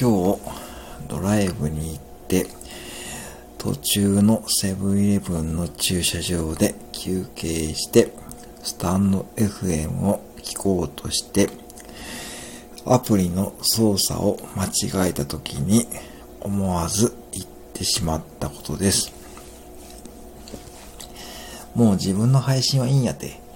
今日ドライブに行って途中のセブンイレブンの駐車場で休憩してスタンド FM を聞こうとしてアプリの操作を間違えた時に思わず言ってしまったことです。もう自分の配信はいいんやて。